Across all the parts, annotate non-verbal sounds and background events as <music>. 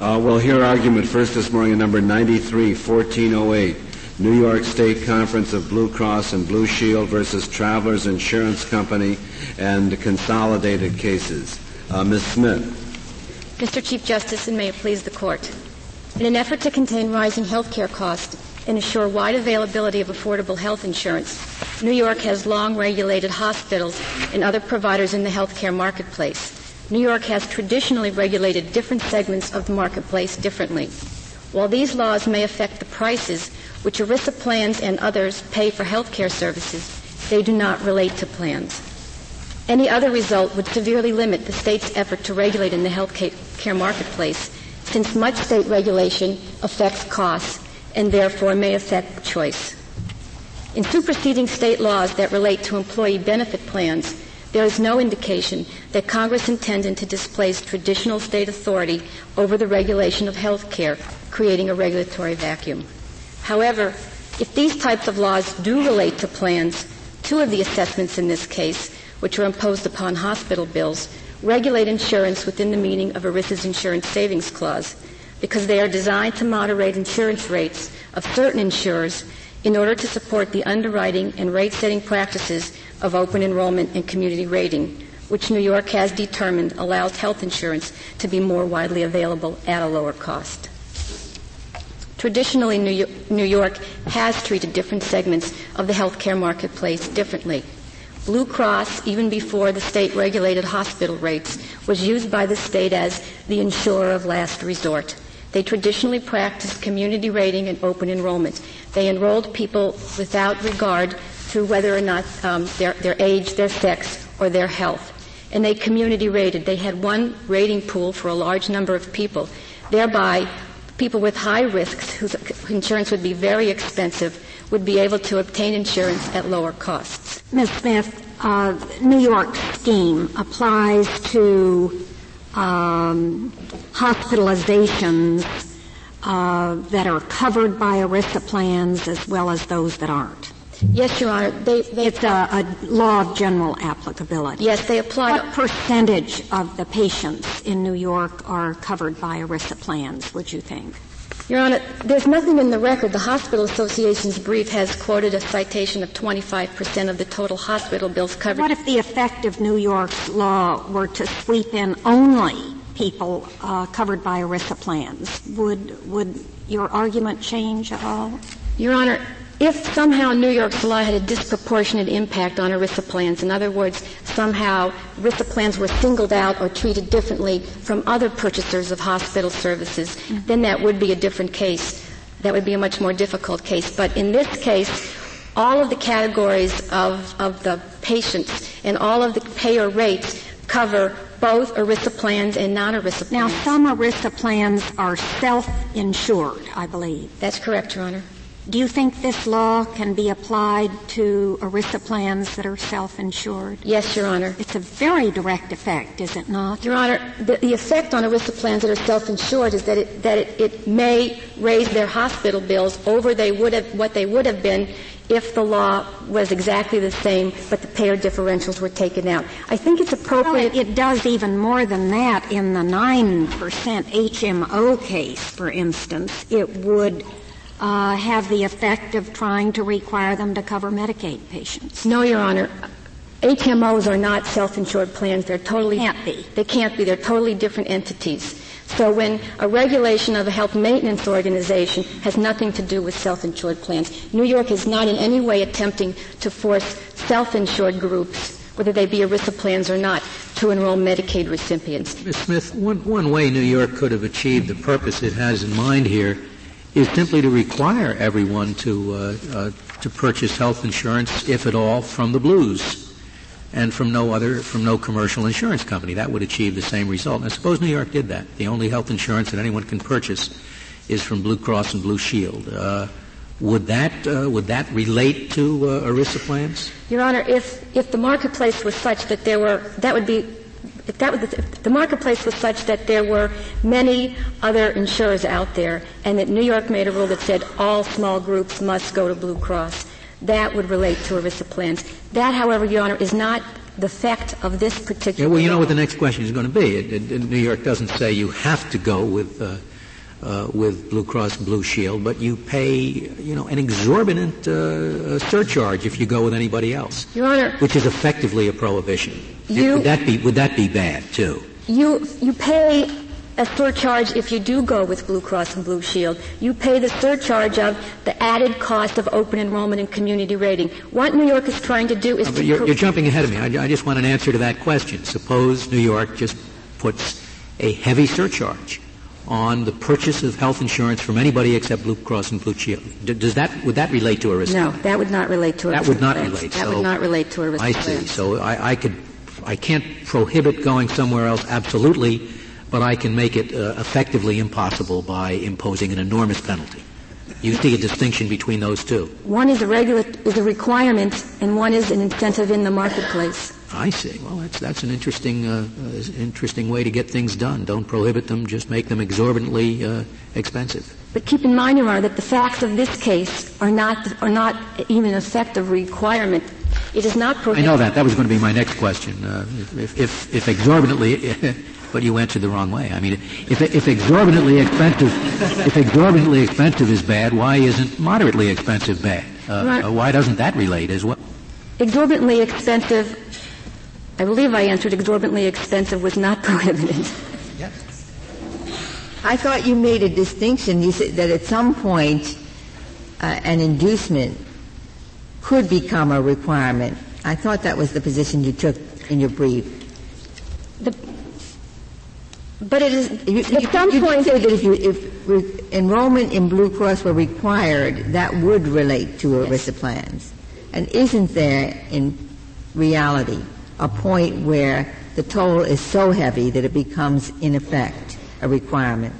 Uh, we'll hear argument first this morning, in number 93, 1408. New York State Conference of Blue Cross and Blue Shield versus Travelers Insurance Company and consolidated cases. Uh, Ms. Smith. Mr. Chief Justice, and may it please the Court. In an effort to contain rising health care costs and assure wide availability of affordable health insurance, New York has long regulated hospitals and other providers in the healthcare marketplace. New York has traditionally regulated different segments of the marketplace differently. While these laws may affect the prices which ERISA plans and others pay for health care services, they do not relate to plans. Any other result would severely limit the state's effort to regulate in the health care marketplace, since much state regulation affects costs and therefore may affect choice. In superseding state laws that relate to employee benefit plans, there is no indication that Congress intended to displace traditional state authority over the regulation of health care, creating a regulatory vacuum. However, if these types of laws do relate to plans, two of the assessments in this case, which are imposed upon hospital bills, regulate insurance within the meaning of ERISA's insurance savings clause because they are designed to moderate insurance rates of certain insurers in order to support the underwriting and rate setting practices of open enrollment and community rating, which New York has determined allows health insurance to be more widely available at a lower cost. Traditionally, New York has treated different segments of the healthcare marketplace differently. Blue Cross, even before the state regulated hospital rates, was used by the state as the insurer of last resort. They traditionally practiced community rating and open enrollment. They enrolled people without regard to whether or not um, their, their age, their sex, or their health. And they community rated. They had one rating pool for a large number of people. Thereby, people with high risks, whose insurance would be very expensive, would be able to obtain insurance at lower costs. Ms. Smith, uh, New York scheme applies to um, hospitalizations uh, that are covered by ERISA plans as well as those that aren't. Yes, Your Honor. They, they it's a, a, law of general applicability. Yes, they apply. What percentage of the patients in New York are covered by ERISA plans, would you think? Your Honor, there's nothing in the record. The Hospital Association's brief has quoted a citation of 25% of the total hospital bills covered. What if the effect of New York's law were to sweep in only people uh, covered by ERISA plans? Would, would your argument change at all? Your Honor, if somehow New York's law had a disproportionate impact on ERISA plans, in other words, somehow ERISA plans were singled out or treated differently from other purchasers of hospital services, mm-hmm. then that would be a different case. That would be a much more difficult case. But in this case, all of the categories of, of the patients and all of the payer rates cover both ERISA plans and non-ERISA plans. Now, some ERISA plans are self-insured, I believe. That's correct, Your Honor. Do you think this law can be applied to ERISA plans that are self-insured? Yes, Your Honor. It's a very direct effect, is it not? Your Honor, the, the effect on ERISA plans that are self-insured is that it, that it, it may raise their hospital bills over they would have, what they would have been if the law was exactly the same, but the payer differentials were taken out. I think it's appropriate. Well, it, it does even more than that. In the 9% HMO case, for instance, it would uh, have the effect of trying to require them to cover Medicaid patients? No, Your Honor. HMOs are not self-insured plans. They're totally can't be. They can't be. They're totally different entities. So when a regulation of a health maintenance organization has nothing to do with self-insured plans, New York is not in any way attempting to force self-insured groups, whether they be ERISA plans or not, to enroll Medicaid recipients. Ms. Smith, one, one way New York could have achieved the purpose it has in mind here is simply to require everyone to uh, uh, to purchase health insurance, if at all, from the Blues and from no other from no commercial insurance company. That would achieve the same result. And suppose New York did that. The only health insurance that anyone can purchase is from Blue Cross and Blue Shield. Uh, would that uh, would that relate to uh, ERISA plans? Your Honor, if if the marketplace was such that there were that would be if that was the, if the marketplace was such that there were many other insurers out there and that New York made a rule that said all small groups must go to Blue Cross, that would relate to ERISA plans. That, however, Your Honor, is not the effect of this particular. Yeah, well, you know what the next question is going to be. It, it, New York doesn't say you have to go with uh, uh, with Blue Cross Blue Shield, but you pay, you know, an exorbitant uh, surcharge if you go with anybody else. Your Honor, which is effectively a prohibition. You, would that be would that be bad too? You you pay a surcharge if you do go with Blue Cross and Blue Shield. You pay the surcharge of the added cost of open enrollment and community rating. What New York is trying to do is no, to you're, you're, jumping ahead of me. I, I just want an answer to that question. Suppose New York just puts a heavy surcharge on the purchase of health insurance from anybody except Blue Cross and Blue Shield. does that would that relate to ERISA? No, that would not relate to ERISA. That would not plans. relate. That so would not relate to ERISA. I see. Plans. So I, I, could, I can't prohibit going somewhere else absolutely, but I can make it uh, effectively impossible by imposing an enormous penalty. You see a distinction between those two? One is a regula- is a requirement, and one is an incentive in the marketplace. I see. Well, that's that's an interesting uh, uh, interesting way to get things done. Don't prohibit them; just make them exorbitantly uh, expensive. But keep in mind, Your Honor, that the facts of this case are not are not even an effective requirement. It is not prohibited. I know that. That was going to be my next question. Uh, if, if, if exorbitantly, <laughs> but you answered the wrong way. I mean, if, if exorbitantly expensive, if exorbitantly expensive is bad, why isn't moderately expensive bad? Uh, right. why doesn't that relate as well? Exorbitantly expensive I believe I answered exorbitantly expensive was not <laughs> prohibited. Yes. I thought you made a distinction. You said that at some point uh, an inducement could become a requirement. I thought that was the position you took in your brief. The, but it is you, at you, some you point say that if, you, if re- enrollment in Blue Cross were required, that would relate to ERISA yes. plans. And isn't there, in reality, a point where the toll is so heavy that it becomes, in effect, a requirement?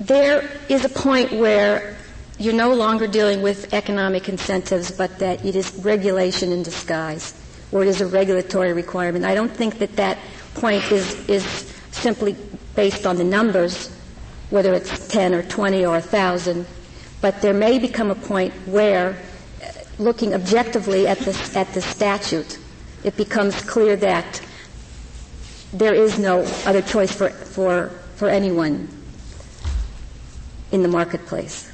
There is a point where you're no longer dealing with economic incentives, but that it is regulation in disguise, or it is a regulatory requirement. I don't think that that point is, is simply based on the numbers, whether it's 10 or 20 or 1,000, but there may become a point where, uh, looking objectively at the, at the statute, it becomes clear that there is no other choice for, for, for anyone in the marketplace.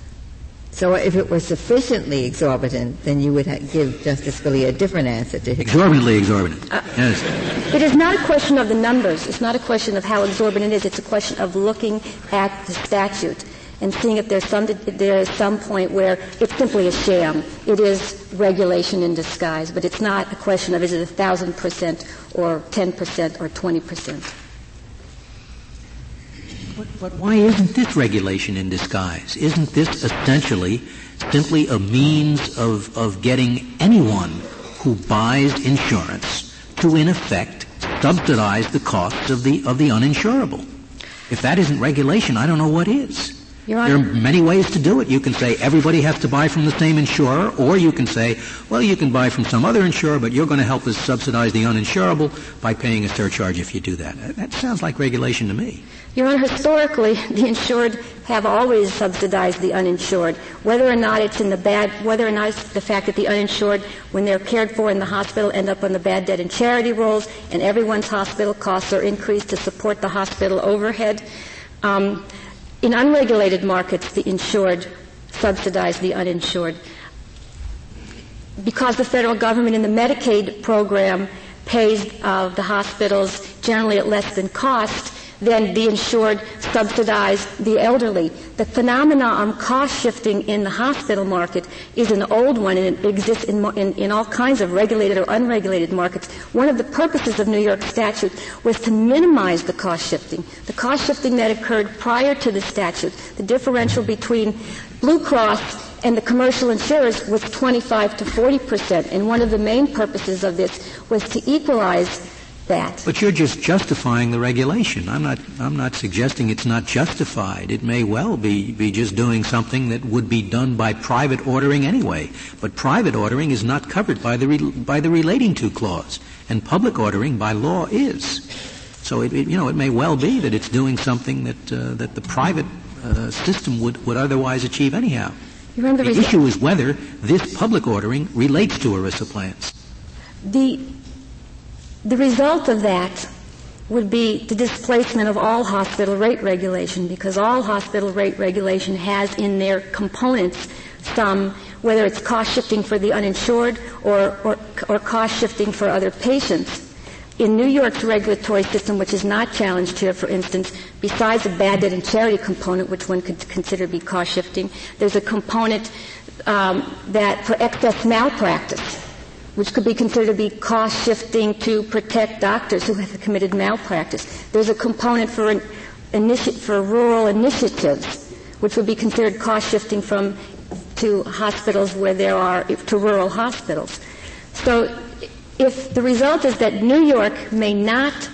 So if it were sufficiently exorbitant, then you would ha- give Justice Scalia a different answer to his Exorbitantly exorbitant. Uh, yes. It is not a question of the numbers. It's not a question of how exorbitant it is. It's a question of looking at the statute and seeing if there's some, there is some point where it's simply a sham. It is regulation in disguise, but it's not a question of is it a thousand percent or ten percent or twenty percent. But, but why isn't this regulation in disguise? Isn't this essentially simply a means of, of getting anyone who buys insurance to, in effect, subsidize the costs of the, of the uninsurable? If that isn't regulation, I don't know what is. There are many ways to do it. You can say everybody has to buy from the same insurer, or you can say, well, you can buy from some other insurer, but you're going to help us subsidize the uninsurable by paying a surcharge if you do that. That sounds like regulation to me. Your Honor, historically, the insured have always subsidized the uninsured, whether or not it's in the bad, whether or not it's the fact that the uninsured, when they're cared for in the hospital, end up on the bad debt and charity rolls, and everyone's hospital costs are increased to support the hospital overhead. Um, in unregulated markets, the insured subsidize the uninsured. Because the federal government in the Medicaid program pays uh, the hospitals generally at less than cost, then the insured subsidize the elderly. The phenomenon of cost shifting in the hospital market is an old one and it exists in, in, in, all kinds of regulated or unregulated markets. One of the purposes of New York statute was to minimize the cost shifting. The cost shifting that occurred prior to the statute, the differential between Blue Cross and the commercial insurers was 25 to 40 percent. And one of the main purposes of this was to equalize that. But you're just justifying the regulation. I'm not, I'm not suggesting it's not justified. It may well be, be just doing something that would be done by private ordering anyway. But private ordering is not covered by the, re, by the relating to clause. And public ordering by law is. So it, it, you know, it may well be that it's doing something that, uh, that the private uh, system would, would otherwise achieve anyhow. the, the issue is whether this public ordering relates to ERISA plans. The The result of that would be the displacement of all hospital rate regulation because all hospital rate regulation has in their components some, whether it's cost shifting for the uninsured or, or, or cost shifting for other patients. In New York's regulatory system, which is not challenged here, for instance, besides the bad debt and charity component, which one could consider to be cost shifting, there's a component um, that for excess malpractice, which could be considered to be cost shifting to protect doctors who have committed malpractice. There's a component for, an initi- for rural initiatives, which would be considered cost shifting from to hospitals where there are to rural hospitals. So if the result is that New York may not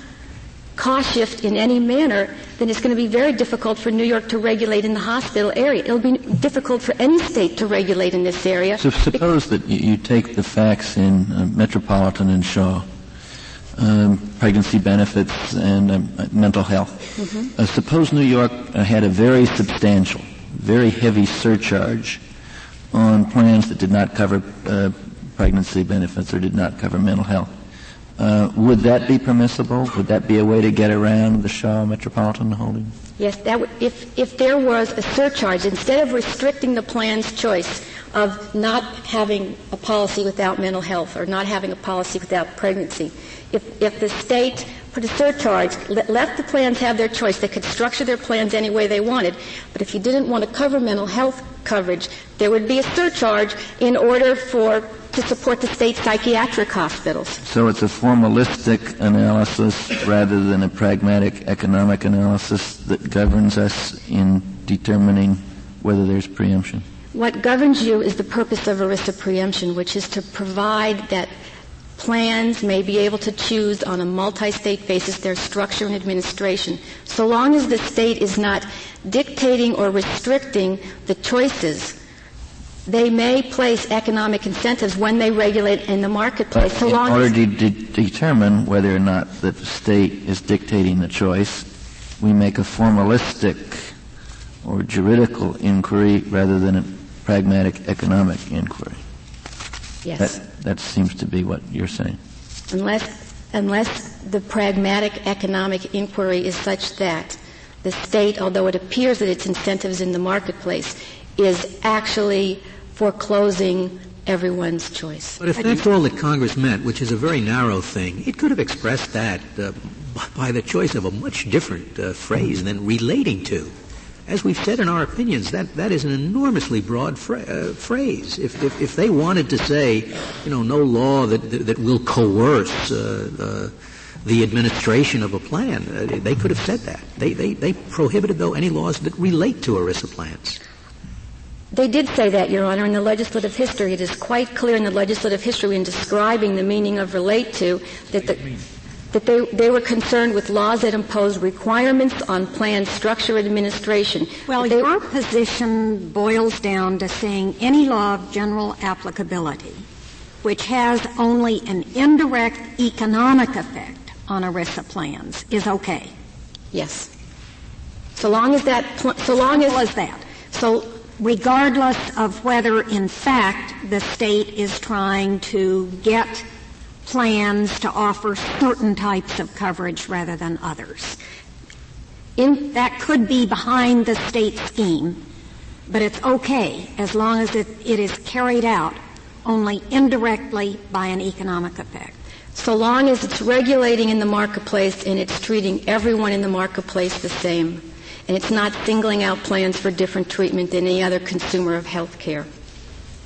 cost shift in any manner, then it's going to be very difficult for New York to regulate in the hospital area. It'll be difficult for any state to regulate in this area. So suppose that you take the facts in uh, Metropolitan and Shaw, um, pregnancy benefits and um, mental health. Mm-hmm. Uh, suppose New York uh, had a very substantial, very heavy surcharge on plans that did not cover uh, pregnancy benefits or did not cover mental health. Uh, would that be permissible? Would that be a way to get around the Shaw Metropolitan holding? Yes, that w- if, if there was a surcharge, instead of restricting the plan's choice of not having a policy without mental health or not having a policy without pregnancy, if, if the state put a surcharge, let, let the plans have their choice, they could structure their plans any way they wanted, but if you didn't want to cover mental health coverage, there would be a surcharge in order for to support the state psychiatric hospitals. So it's a formalistic analysis rather than a pragmatic economic analysis that governs us in determining whether there's preemption. What governs you is the purpose of ERISA preemption, which is to provide that plans may be able to choose on a multi-state basis their structure and administration, so long as the state is not dictating or restricting the choices they may place economic incentives when they regulate in the marketplace. So in order to de- determine whether or not the state is dictating the choice, we make a formalistic or juridical inquiry rather than a pragmatic economic inquiry. Yes. That, that seems to be what you're saying. Unless, unless the pragmatic economic inquiry is such that the state, although it appears that its incentives in the marketplace, is actually foreclosing everyone's choice. But if that's all that Congress meant, which is a very narrow thing, it could have expressed that uh, by the choice of a much different uh, phrase than relating to. As we've said in our opinions, that, that is an enormously broad fra- uh, phrase. If, if, if, they wanted to say, you know, no law that, that, that will coerce uh, uh, the administration of a plan, uh, they could have said that. They, they, they prohibited, though, any laws that relate to ERISA plans. They did say that, Your Honor, in the legislative history. It is quite clear in the legislative history in describing the meaning of relate to that, the, that they, they were concerned with laws that impose requirements on plan structure and administration. Well, they, your position boils down to saying any law of general applicability which has only an indirect economic effect on ERISA plans is okay. Yes. So long as that, so long as, as that. So regardless of whether in fact the state is trying to get plans to offer certain types of coverage rather than others. In, that could be behind the state scheme, but it's okay as long as it, it is carried out only indirectly by an economic effect. So long as it's regulating in the marketplace and it's treating everyone in the marketplace the same and it's not singling out plans for different treatment than any other consumer of health care.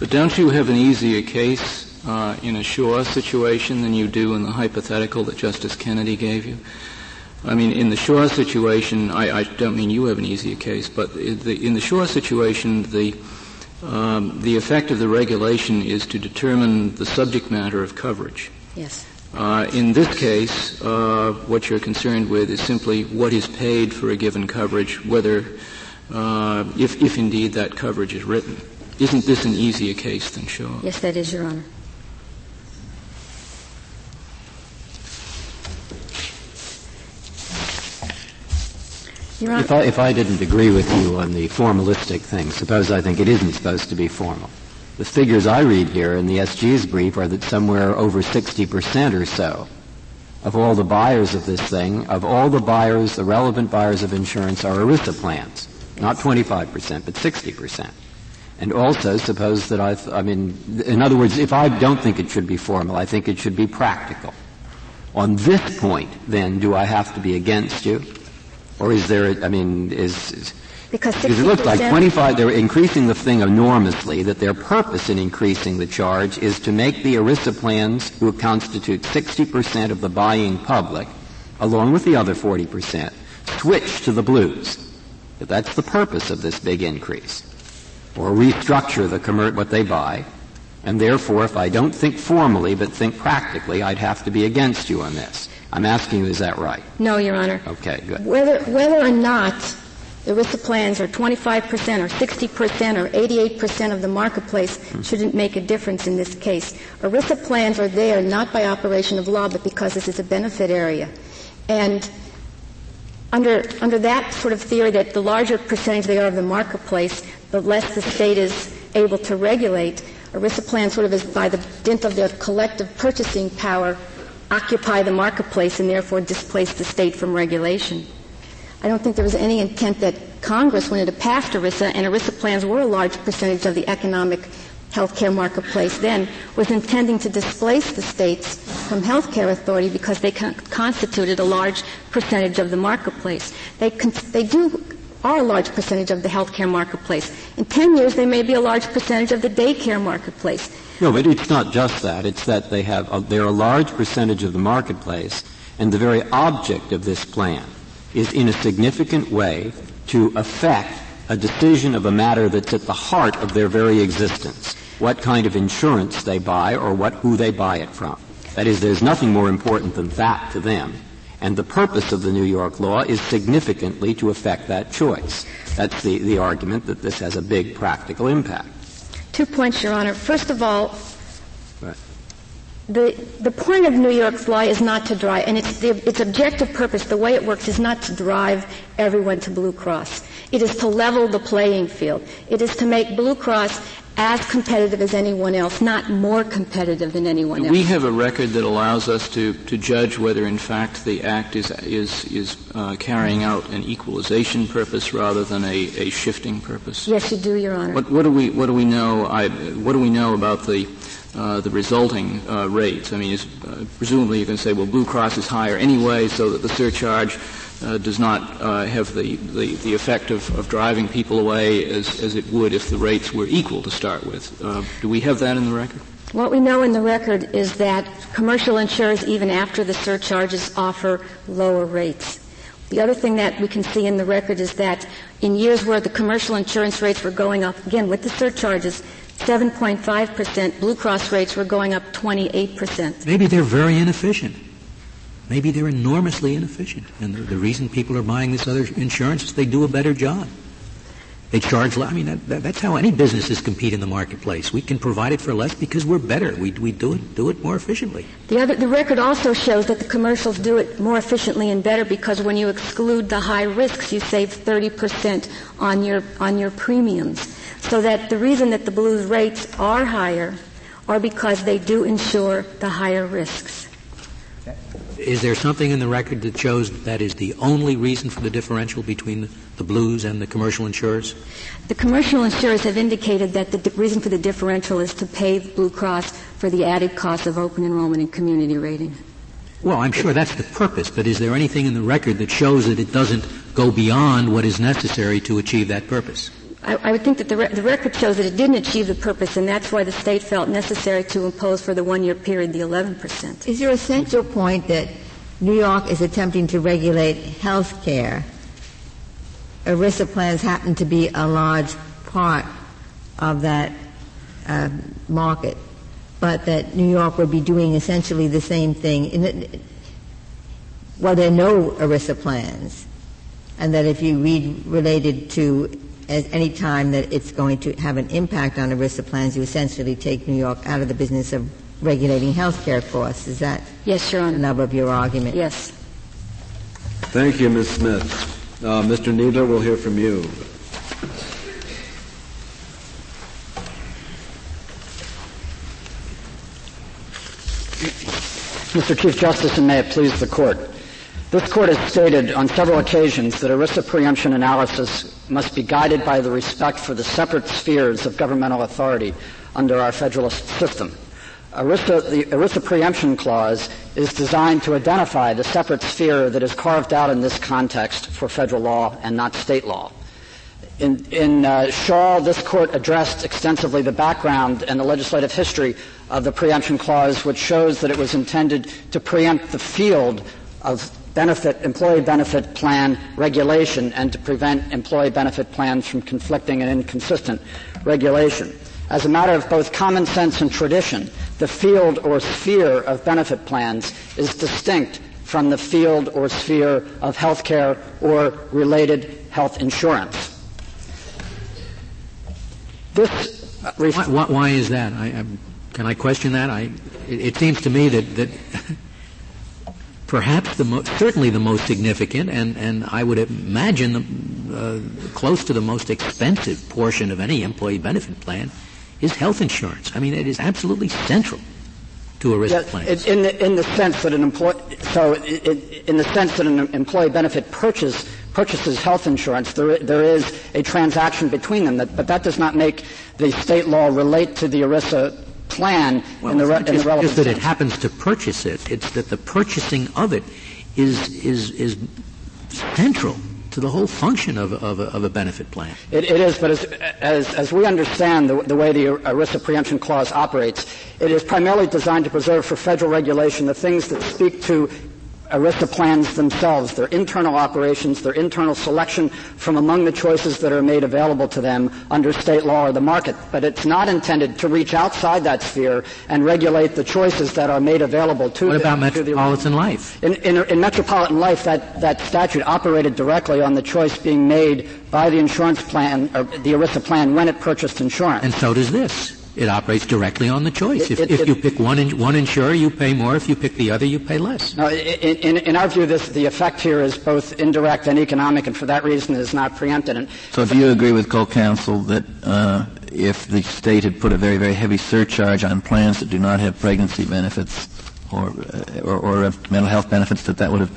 But don't you have an easier case uh, in a Shaw situation than you do in the hypothetical that Justice Kennedy gave you? I mean, in the Shaw situation, I, I don't mean you have an easier case, but in the, in the Shaw situation, the um, the effect of the regulation is to determine the subject matter of coverage. Yes. Uh, in this case, uh, what you're concerned with is simply what is paid for a given coverage, whether, uh, if, if indeed that coverage is written. Isn't this an easier case than Shaw? Yes, that is, Your Honor. Your Honor. If I, if I didn't agree with you on the formalistic thing, suppose I think it isn't supposed to be formal. The figures I read here in the SG's brief are that somewhere over 60% or so of all the buyers of this thing, of all the buyers, the relevant buyers of insurance are ERISA plans. Not 25%, but 60%. And also, suppose that I, I mean, in other words, if I don't think it should be formal, I think it should be practical. On this point, then, do I have to be against you? Or is there, I mean, is, is because, it looks like 25, they're increasing the thing enormously, that their purpose in increasing the charge is to make the ERISA plans, who constitute 60% of the buying public, along with the other 40%, switch to the blues. That's the purpose of this big increase or restructure the commer- what they buy. And therefore, if I don't think formally but think practically, I'd have to be against you on this. I'm asking you, is that right? No, Your Honor. Okay, good. Whether, whether or not ERISA plans are 25% or 60% or 88% of the marketplace hmm. shouldn't make a difference in this case. ERISA plans are there not by operation of law, but because this is a benefit area. And under, under that sort of theory that the larger percentage they are of the marketplace, the less the state is able to regulate. ERISA plans sort of is by the dint of their collective purchasing power occupy the marketplace and therefore displace the state from regulation. I don't think there was any intent that Congress, when it passed ERISA, and ERISA plans were a large percentage of the economic healthcare marketplace then, was intending to displace the states from healthcare authority because they con- constituted a large percentage of the marketplace. They, con- they do are a large percentage of the healthcare marketplace. In 10 years, they may be a large percentage of the daycare marketplace. No, but it's not just that. It's that they have, a, they're a large percentage of the marketplace, and the very object of this plan is in a significant way to affect a decision of a matter that's at the heart of their very existence. What kind of insurance they buy or what, who they buy it from. That is, there's nothing more important than that to them. And the purpose of the New York law is significantly to affect that choice. That's the, the argument that this has a big practical impact. Two points, Your Honor. First of all, right. the, the point of New York's law is not to drive, and its, the, its objective purpose, the way it works, is not to drive everyone to Blue Cross. It is to level the playing field. It is to make Blue Cross as competitive as anyone else, not more competitive than anyone else. We have a record that allows us to, to judge whether, in fact, the Act is, is, is uh, carrying out an equalization purpose rather than a, a shifting purpose. Yes, you do, Your Honor. What, what do we what do we know? I, what do we know about the uh, the resulting uh, rates? I mean, uh, presumably you can say, well, Blue Cross is higher anyway, so that the surcharge uh, does not uh, have the, the, the effect of, of, driving people away as, as it would if the rates were equal to start with. Uh, do we have that in the record? What we know in the record is that commercial insurers, even after the surcharges, offer lower rates. The other thing that we can see in the record is that in years where the commercial insurance rates were going up, again with the surcharges, 7.5%, Blue Cross rates were going up 28%. Maybe they're very inefficient. Maybe they're enormously inefficient. And the, the, reason people are buying this other insurance is they do a better job. They charge less. I mean, that, that, that's how any businesses compete in the marketplace. We can provide it for less because we're better. We, we do it, do it more efficiently. The, other, the record also shows that the commercials do it more efficiently and better because when you exclude the high risks, you save 30% on your, on your premiums. So that the reason that the blues rates are higher are because they do insure the higher risks. Is there something in the record that shows that, is the only reason for the differential between the blues and the commercial insurers? The commercial insurers have indicated that the reason for the differential is to pay Blue Cross for the added cost of open enrollment and community rating. Well, I'm sure that's the purpose, but is there anything in the record that shows that it doesn't go beyond what is necessary to achieve that purpose? I, I would think that the, re- the, record shows that it didn't achieve the purpose, and that's why the state felt necessary to impose for the one-year period the 11%. Is your essential point that New York is attempting to regulate health care? ERISA plans happen to be a large part of that uh, market, but that New York would be doing essentially the same thing. Well, there are no ERISA plans, and that if you read related to at any time that it's going to have an impact on ERISA plans, you essentially take New York out of the business of regulating health care costs. Is that yes, Your Honor. the nub of your argument? Yes. Thank you, Ms. Smith. Uh, Mr. Kneedler, we'll hear from you. Mr. Chief Justice, and may it please the Court. This Court has stated on several occasions that ERISA preemption analysis must be guided by the respect for the separate spheres of governmental authority under our federalist system. ERISA, the ERISA preemption clause is designed to identify the separate sphere that is carved out in this context for federal law and not state law. In, in uh, Shaw, this court addressed extensively the background and the legislative history of the preemption clause, which shows that it was intended to preempt the field of benefit, employee benefit plan regulation and to prevent employee benefit plans from conflicting and inconsistent regulation. As a matter of both common sense and tradition, the field or sphere of benefit plans is distinct from the field or sphere of health care or related health insurance. This why, why, is that? I, can I question that? I, it, it, seems to me that, that <laughs> perhaps the mo- certainly the most significant, and, and I would imagine the, uh, close to the most expensive portion of any employee benefit plan is health insurance. I mean, it is absolutely central to a ERISA yeah, plans. In the, in the sense that an employee, so in, in the sense that an employee benefit purchase purchases health insurance, there, there is a transaction between them, that, but that does not make the state law relate to the ERISA plan well, in the, re- in the relevant just that it happens to purchase it. It's that the purchasing of it is, is, is central to the whole function of, of, a, of a benefit plan. It, it is, but as, as, as we understand the, the, way the ERISA preemption clause operates, it is primarily designed to preserve for federal regulation the things that speak to ERISA plans themselves, their internal operations, their internal selection from among the choices that are made available to them under state law or the market. But it's not intended to reach outside that sphere and regulate the choices that are made available to what about Metropolitan Life? In, in, in, Metropolitan Life, that, that statute operated directly on the choice being made by the insurance plan, or the ERISA plan, when it purchased insurance. And so does this. It operates directly on the choice. It, if, it, if you pick one, in, one insurer, you pay more. If you pick the other, you pay less. No, in, in, in, our view, this, the effect here is both indirect and economic, and for that reason is not preempted. And so do you agree with co-counsel that uh, if the state had put a very, very heavy surcharge on plans that do not have pregnancy benefits or, uh, or, or mental health benefits, that that would have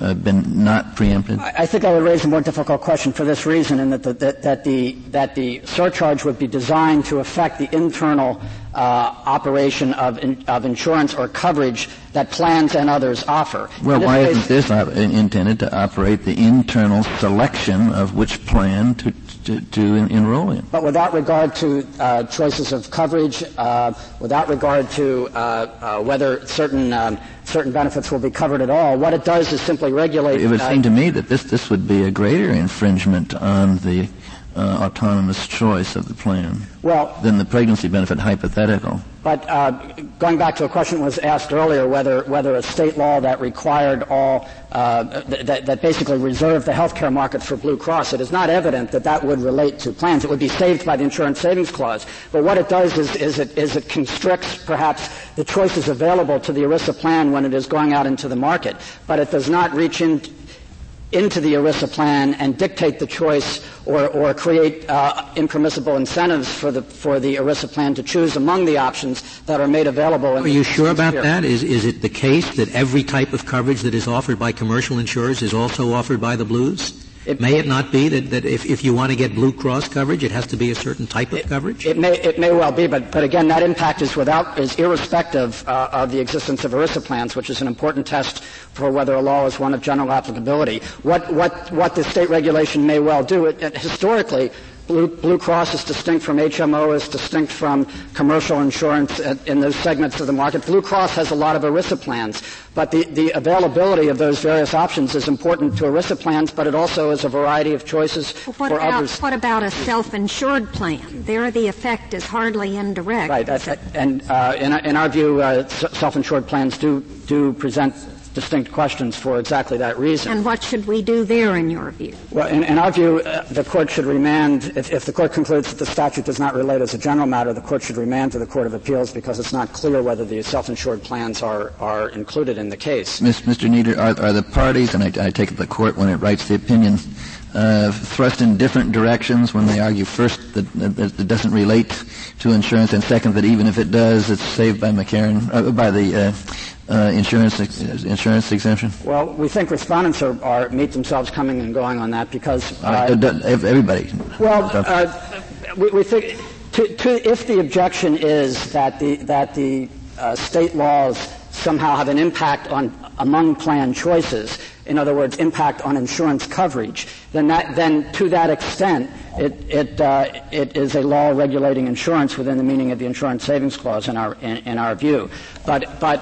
uh, been not preempted? I think I would raise a more difficult question for this reason, in that the, that, that the that the surcharge would be designed to affect the internal uh, operation of in, of insurance or coverage that plans and others offer. Well, why case, isn't this op- intended to operate the internal selection of which plan to to, to enroll in. But without regard to uh, choices of coverage, uh, without regard to uh, uh whether certain um, certain benefits will be covered at all, what it does is simply regulate. It would seem to me that this this would be a greater infringement on the uh, autonomous choice of the plan well, than the pregnancy benefit hypothetical. But uh, going back to a question that was asked earlier, whether whether a state law that required all uh, th- that, that basically reserved the health care market for Blue Cross, it is not evident that that would relate to plans. It would be saved by the insurance savings clause. But what it does is, is it is it constricts perhaps the choices available to the ERISA plan when it is going out into the market, but it does not reach in into the ERISA plan and dictate the choice or, or create uh, impermissible incentives for the, for the ERISA plan to choose among the options that are made available. Are you sure about that? Is, is it the case that every type of coverage that is offered by commercial insurers is also offered by the Blues? It, may it not be that, that if, if you want to get Blue Cross coverage, it has to be a certain type of it, coverage? It may, it may well be, but, but again, that impact is without, is irrespective uh, of the existence of ERISA plans, which is an important test for whether a law is one of general applicability. What, what, what the state regulation may well do, it, historically, Blue, Blue, Cross is distinct from HMO, is distinct from commercial insurance in those segments of the market. Blue Cross has a lot of ERISA plans, but the, the availability of those various options is important to ERISA plans, but it also is a variety of choices well, for about, others. What about a self-insured plan? There the effect is hardly indirect. Right, and uh, in, in, our view, uh, self-insured plans do, do present distinct questions for exactly that reason. And what should we do there, in your view? Well, in, in our view, uh, the court should remand, if, if, the court concludes that the statute does not relate as a general matter, the court should remand to the Court of Appeals because it's not clear whether the self-insured plans are, are included in the case. Mr. Kneedler, are, are the parties, and I, I take it the court when it writes the opinion, uh, thrust in different directions when they argue first that, that, it doesn't relate to insurance, and second that even if it does, it's saved by McCarran uh, by the uh, uh, insurance ex- insurance exemption? Well, we think respondents are, are, meet themselves coming and going on that because uh, everybody. Well, uh, we, we, think to, to, if the objection is that the that the state laws somehow have an impact on among plan choices, in other words, impact on insurance coverage, then, that, then to that extent, it, it, uh, it is a law regulating insurance within the meaning of the Insurance Savings Clause in our, in, in our view. But, but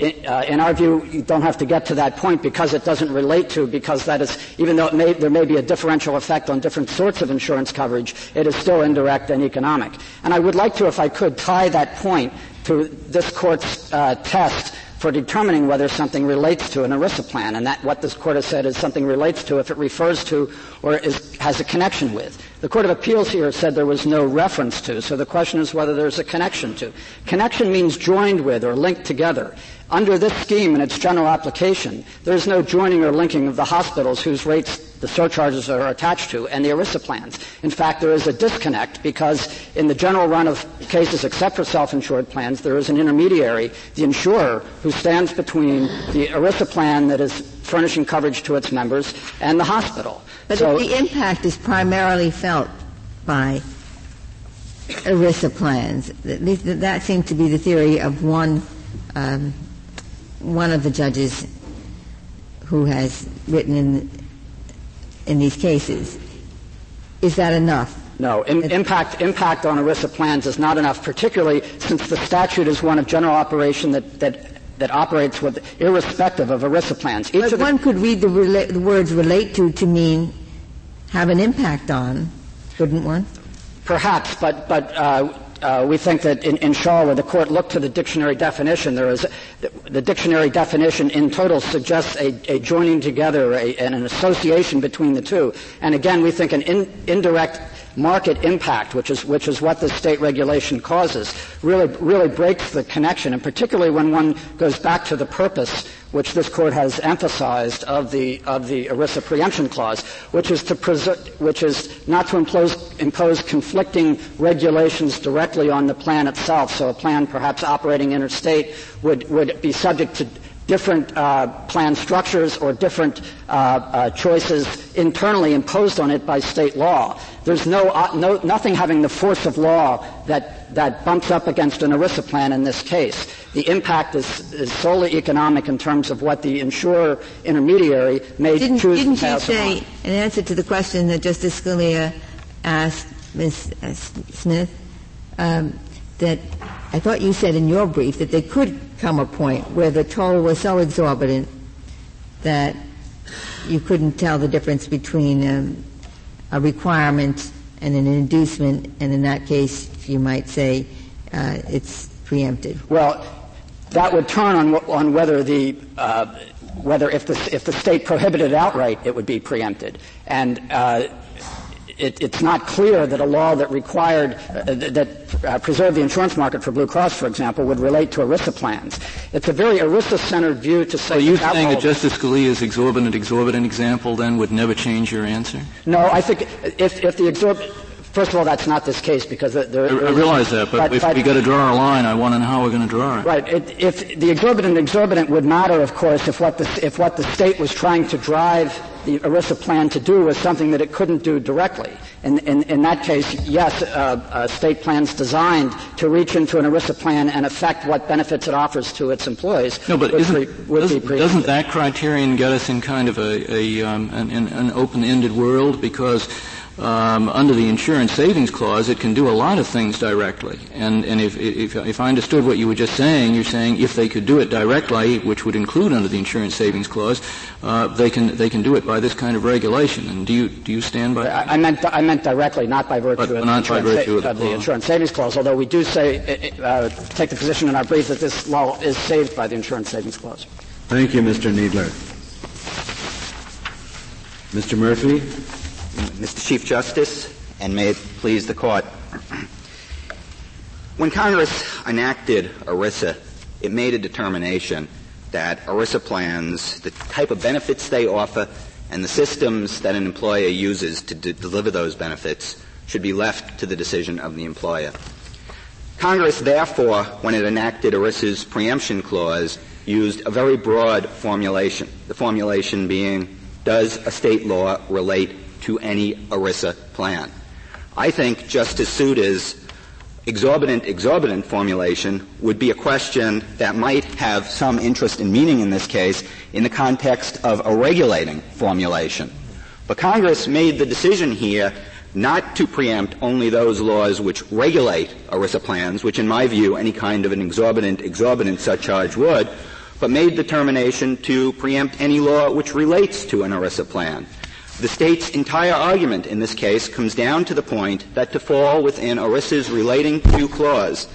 uh, in our view, you don't have to get to that point because it doesn't relate to, because that is, even though may, there may be a differential effect on different sorts of insurance coverage, it is still indirect and economic. And I would like to, if I could, tie that point to this court's uh, test for determining whether something relates to an ERISA plan, and that what this court has said is something relates to if it refers to or is, has a connection with. The Court of Appeals here said there was no reference to, so the question is whether there's a connection to. Connection means joined with or linked together. Under this scheme and its general application, there's no joining or linking of the hospitals whose rates the surcharges are attached to and the ERISA plans. In fact, there is a disconnect because in the general run of cases except for self-insured plans, there is an intermediary, the insurer, who stands between the ERISA plan that is furnishing coverage to its members and the hospital. But so, the impact is primarily felt by ERISA plans. That seems to be the theory of one um, one of the judges who has written in in these cases. Is that enough? No, impact impact on ERISA plans is not enough, particularly since the statute is one of general operation that that that operates with irrespective of ERISA plans. Each but one could read the, rela- the, words "relate to" to mean have an impact on, couldn't one? Perhaps, but but uh, uh, we think that in, in, Shaw, where the court looked to the dictionary definition, there is the, dictionary definition in total suggests a, a joining together a, and an association between the two. And again, we think an in, indirect market impact, which is, which is what the state regulation causes, really, really breaks the connection, and particularly when one goes back to the purpose which this court has emphasized of the, of the ERISA preemption clause, which is to preser- which is not to impose, impose conflicting regulations directly on the plan itself. So a plan perhaps operating interstate would, would be subject to different uh, plan structures or different uh, uh, choices internally imposed on it by state law. There's no, uh, no, nothing having the force of law that, that bumps up against an ERISA plan in this case. The impact is, is solely economic in terms of what the insurer intermediary may didn't, choose didn't to pass you say, on. in answer to the question that Justice Scalia asked Ms. Uh, Smith, um, that I thought you said in your brief that they could come a point where the toll was so exorbitant that you couldn't tell the difference between um, a requirement and an inducement, and in that case, you might say uh, it's preempted. Well, that would turn on, on whether the uh, whether if the if the state prohibited outright, it would be preempted, and uh, it, it's not clear that a law that required uh, that uh, preserved the insurance market for Blue Cross, for example, would relate to ERISA plans. It's a very ERISA-centered view to say. Are you saying that Justice Scalia's exorbitant, exorbitant example then would never change your answer? No, I think if, if the exorbitant First of all, that's not this case because there. I, I realize that, but, but if but, we got to draw a line, I want to know how we're going to draw it. Right. It, if the exorbitant exorbitant would matter, of course, if what the if what the state was trying to drive the ERISA plan to do was something that it couldn't do directly. In, in, in that case, yes, uh, uh, state plans designed to reach into an ERISA plan and affect what benefits it offers to its employees. No, but isn't, pre, doesn't, doesn't, that criterion get us in kind of a, a um, an, an open-ended world because um, under the insurance savings clause, it can do a lot of things directly. And, and if, if, if, I understood what you were just saying, you're saying if they could do it directly, which would include under the insurance savings clause, uh, they can they can do it by this kind of regulation. And do you do you stand by? I, I meant I meant directly, not by virtue, but, of, not by virtue sa- of, the, insurance savings clause. Although we do say uh, take the position in our brief that this law is saved by the insurance savings clause. Thank you, Mr. Kneedler. Mr. Murphy. Mr. Chief Justice, and may it please the Court. When Congress enacted ERISA, it made a determination that ERISA plans, the type of benefits they offer, and the systems that an employer uses to d- deliver those benefits should be left to the decision of the employer. Congress, therefore, when it enacted ERISA's preemption clause, used a very broad formulation. The formulation being, does a state law relate to any ERISA plan? I think Justice Souter's exorbitant, exorbitant formulation would be a question that might have some interest and meaning in this case in the context of a regulating formulation. But Congress made the decision here not to preempt only those laws which regulate ERISA plans, which in my view any kind of an exorbitant, exorbitant surcharge would, but made determination to preempt any law which relates to an ERISA plan. The state's entire argument in this case comes down to the point that to fall within ERISA's relating to clause,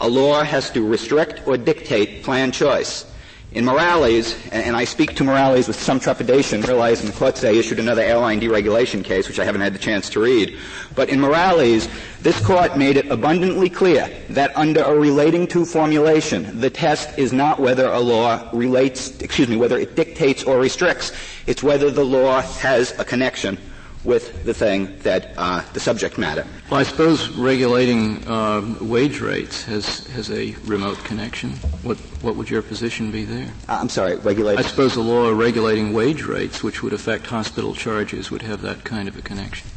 a law has to restrict or dictate plan choice. In Morales, and I speak to Morales with some trepidation, realizing the court today issued another airline deregulation case, which I haven't had the chance to read. But in Morales, this court made it abundantly clear that under a relating to formulation, the test is not whether a law relates, excuse me, whether it dictates or restricts. It's whether the law has a connection with the thing that uh, the subject matter. Well, I suppose regulating uh, wage rates has has a remote connection. What what would your position be there? Uh, I'm sorry, regulating. I suppose the law regulating wage rates, which would affect hospital charges, would have that kind of a connection.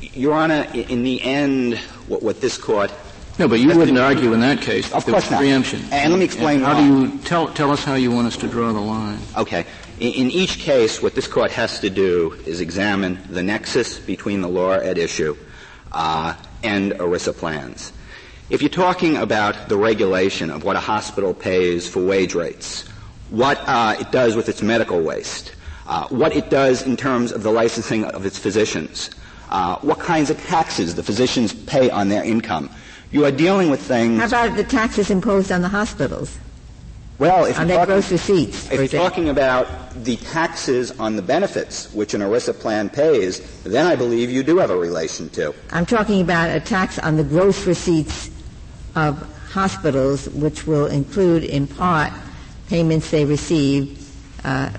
Your Honor, in the end, what, what this court no, but you wouldn't argue in that case. Of course not. Preemption. And let me explain. how do you tell tell us how you want us to draw the line? Okay. In each case, what this court has to do is examine the nexus between the law at issue uh, and ERISA plans. If you're talking about the regulation of what a hospital pays for wage rates, what uh, it does with its medical waste, uh, what it does in terms of the licensing of its physicians, uh, what kinds of taxes the physicians pay on their income, you are dealing with things. How about the taxes imposed on the hospitals? Well, if on you're talking, gross receipts, if you're talking about the taxes on the benefits which an ERISA plan pays, then I believe you do have a relation to. I'm talking about a tax on the gross receipts of hospitals, which will include, in part, payments they receive uh,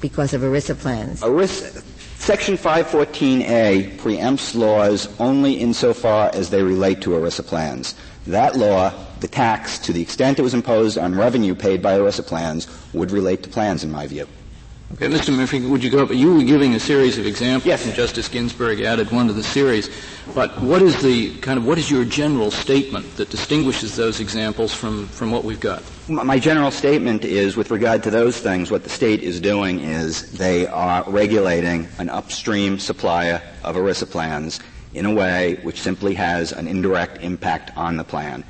because of ERISA plans. ERISA, Section 514A preempts laws only insofar as they relate to ERISA plans. That law the tax, to the extent it was imposed on revenue paid by ERISA plans, would relate to plans, in my view. Okay, Mr. Murphy, would you go up? You were giving a series of examples, yes. and Justice Ginsburg added one to the series. But what is the kind of what is your general statement that distinguishes those examples from, from what we've got? My general statement is, with regard to those things, what the state is doing is they are regulating an upstream supplier of ERISA plans in a way which simply has an indirect impact on the plan.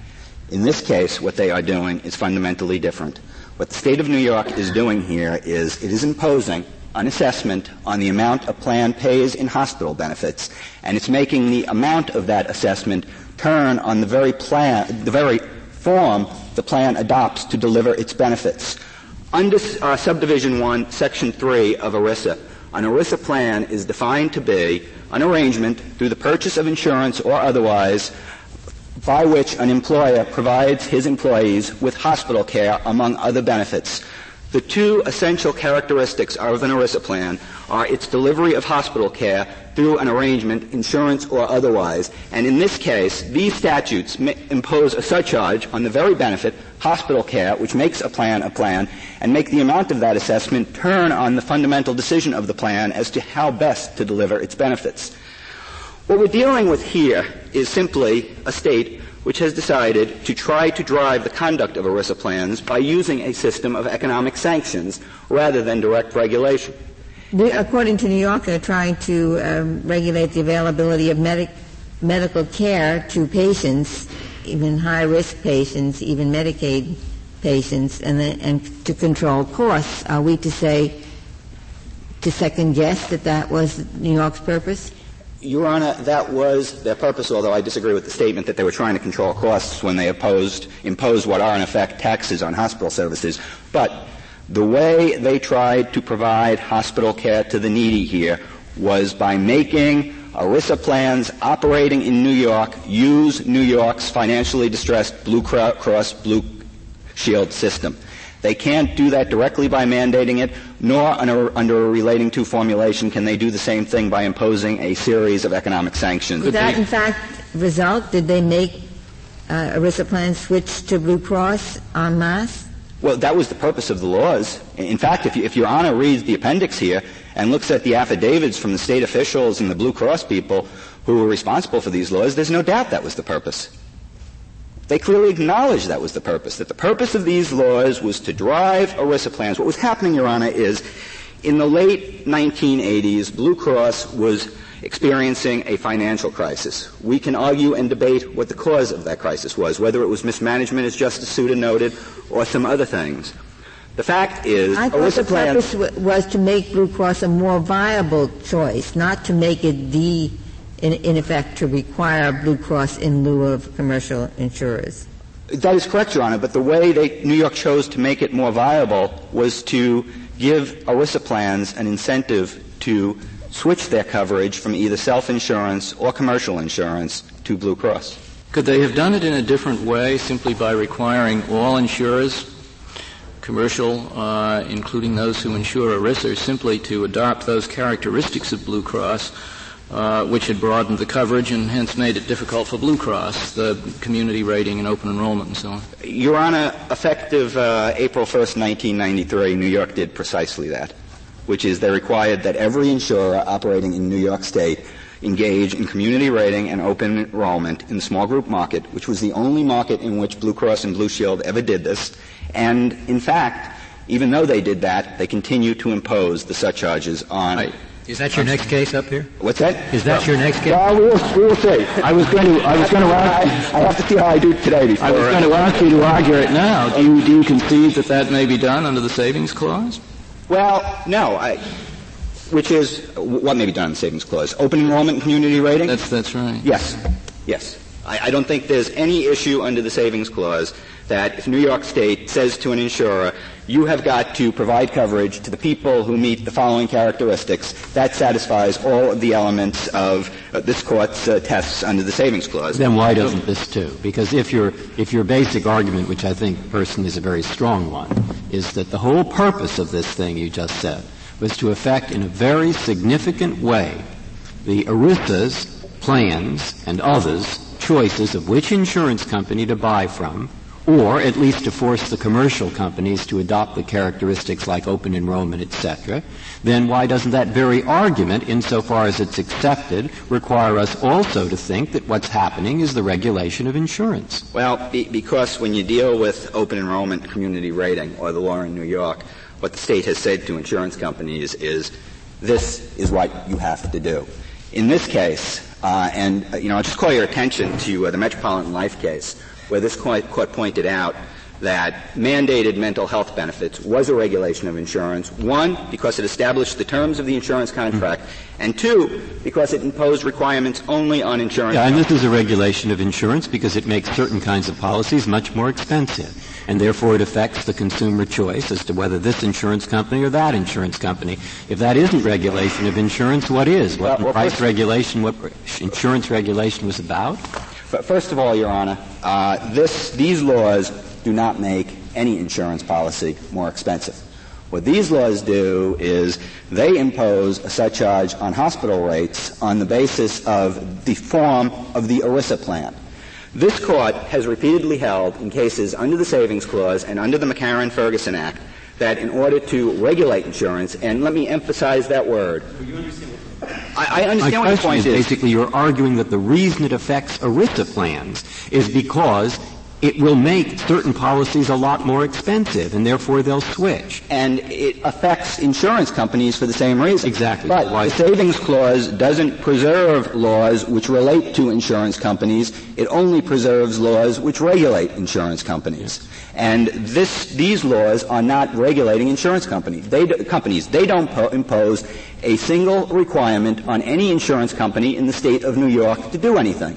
In this case, what they are doing is fundamentally different. What the state of New York is doing here is it is imposing an assessment on the amount a plan pays in hospital benefits, and it's making the amount of that assessment turn on the very plan, the very form the plan adopts to deliver its benefits. Under uh, subdivision 1, section 3 of ERISA, an ERISA plan is defined to be an arrangement through the purchase of insurance or otherwise by which an employer provides his employees with hospital care, among other benefits. The two essential characteristics of an ERISA plan are its delivery of hospital care through an arrangement, insurance or otherwise. And in this case, these statutes impose a surcharge on the very benefit, hospital care, which makes a plan a plan, and make the amount of that assessment turn on the fundamental decision of the plan as to how best to deliver its benefits. What we're dealing with here is simply a state which has decided to try to drive the conduct of ERISA plans by using a system of economic sanctions rather than direct regulation. According to New York, they're trying to um, regulate the availability of medic- medical care to patients, even high-risk patients, even Medicaid patients, and, the, and to control costs. Are we to say, to second guess that that was New York's purpose? Your Honor, that was their purpose, although I disagree with the statement that they were trying to control costs when they opposed, imposed what are in effect taxes on hospital services. But the way they tried to provide hospital care to the needy here was by making ERISA plans operating in New York use New York's financially distressed Blue Cross Blue Shield system. They can't do that directly by mandating it, nor under, under, a relating to formulation can they do the same thing by imposing a series of economic sanctions. Did that, in fact, result? Did they make uh, ERISA plans switch to Blue Cross en masse? Well, that was the purpose of the laws. In fact, if, you, if Your Honor reads the appendix here and looks at the affidavits from the state officials and the Blue Cross people who were responsible for these laws, there's no doubt that was the purpose. They clearly acknowledged that was the purpose, that the purpose of these laws was to drive ERISA plans. What was happening, Your Honor, is in the late 1980s, Blue Cross was experiencing a financial crisis. We can argue and debate what the cause of that crisis was, whether it was mismanagement, as Justice Souter noted, or some other things. The fact is, I thought the purpose w- was to make Blue Cross a more viable choice, not to make it the in, in effect, to require Blue Cross in lieu of commercial insurers. That is correct, Your Honor, but the way they, New York chose to make it more viable was to give ERISA plans an incentive to switch their coverage from either self-insurance or commercial insurance to Blue Cross. Could they have done it in a different way, simply by requiring all insurers, commercial, uh, including those who insure ERISA, simply to adopt those characteristics of Blue Cross uh, which had broadened the coverage and hence made it difficult for Blue Cross, the community rating and open enrollment and so on. Your Honor, effective uh, April 1st, 1993, New York did precisely that, which is they required that every insurer operating in New York State engage in community rating and open enrollment in the small group market, which was the only market in which Blue Cross and Blue Shield ever did this. And in fact, even though they did that, they continue to impose the surcharges on right. Is that your next case up here? What's that? Is that your next case? Well, we will, we will see. I was going to, I was going to ask, I have to see how I do today before. I was going to ask you to argue it now. Do you, do you concede that that may be done under the savings clause? Well, no. I, which is, what may be done in the savings clause? Open enrollment and community rating? That's, that's right. Yes. Yes. I, I don't think there's any issue under the savings clause that if New York State says to an insurer, you have got to provide coverage to the people who meet the following characteristics. That satisfies all of the elements of uh, this court's uh, tests under the savings clause. Then why doesn't this too? Because if your if your basic argument, which I think personally is a very strong one, is that the whole purpose of this thing you just said was to affect in a very significant way the ERISA's plans and others choices of which insurance company to buy from or at least to force the commercial companies to adopt the characteristics like open enrollment, etc., then why doesn't that very argument, insofar as it's accepted, require us also to think that what's happening is the regulation of insurance? Well, be, because when you deal with open enrollment community rating or the law in New York, what the state has said to insurance companies is this is what you have to do. In this case, uh, and uh, you know, I'll just call your attention to uh, the Metropolitan Life case, where this court pointed out that mandated mental health benefits was a regulation of insurance. One, because it established the terms of the insurance contract, and two, because it imposed requirements only on insurance. Yeah, and this is a regulation of insurance because it makes certain kinds of policies much more expensive. And therefore it affects the consumer choice as to whether this insurance company or that insurance company. If that isn't regulation of insurance, what is? What well, well, price regulation, what insurance regulation was about? First of all, Your Honor, uh, this, these laws do not make any insurance policy more expensive. What these laws do is they impose a surcharge on hospital rates on the basis of the form of the ERISA plan. This court has repeatedly held in cases under the Savings Clause and under the McCarran-Ferguson Act that in order to regulate insurance, and let me emphasize that word, I, understand My what question point is, is. Basically, you're arguing that the reason it affects ERISA plans is because it will make certain policies a lot more expensive, and therefore they'll switch. And it affects insurance companies for the same reason. Exactly. But Why? the savings clause doesn't preserve laws which relate to insurance companies. It only preserves laws which regulate insurance companies. And this, these laws are not regulating insurance companies. They, companies. They don't po- impose a single requirement on any insurance company in the state of New York to do anything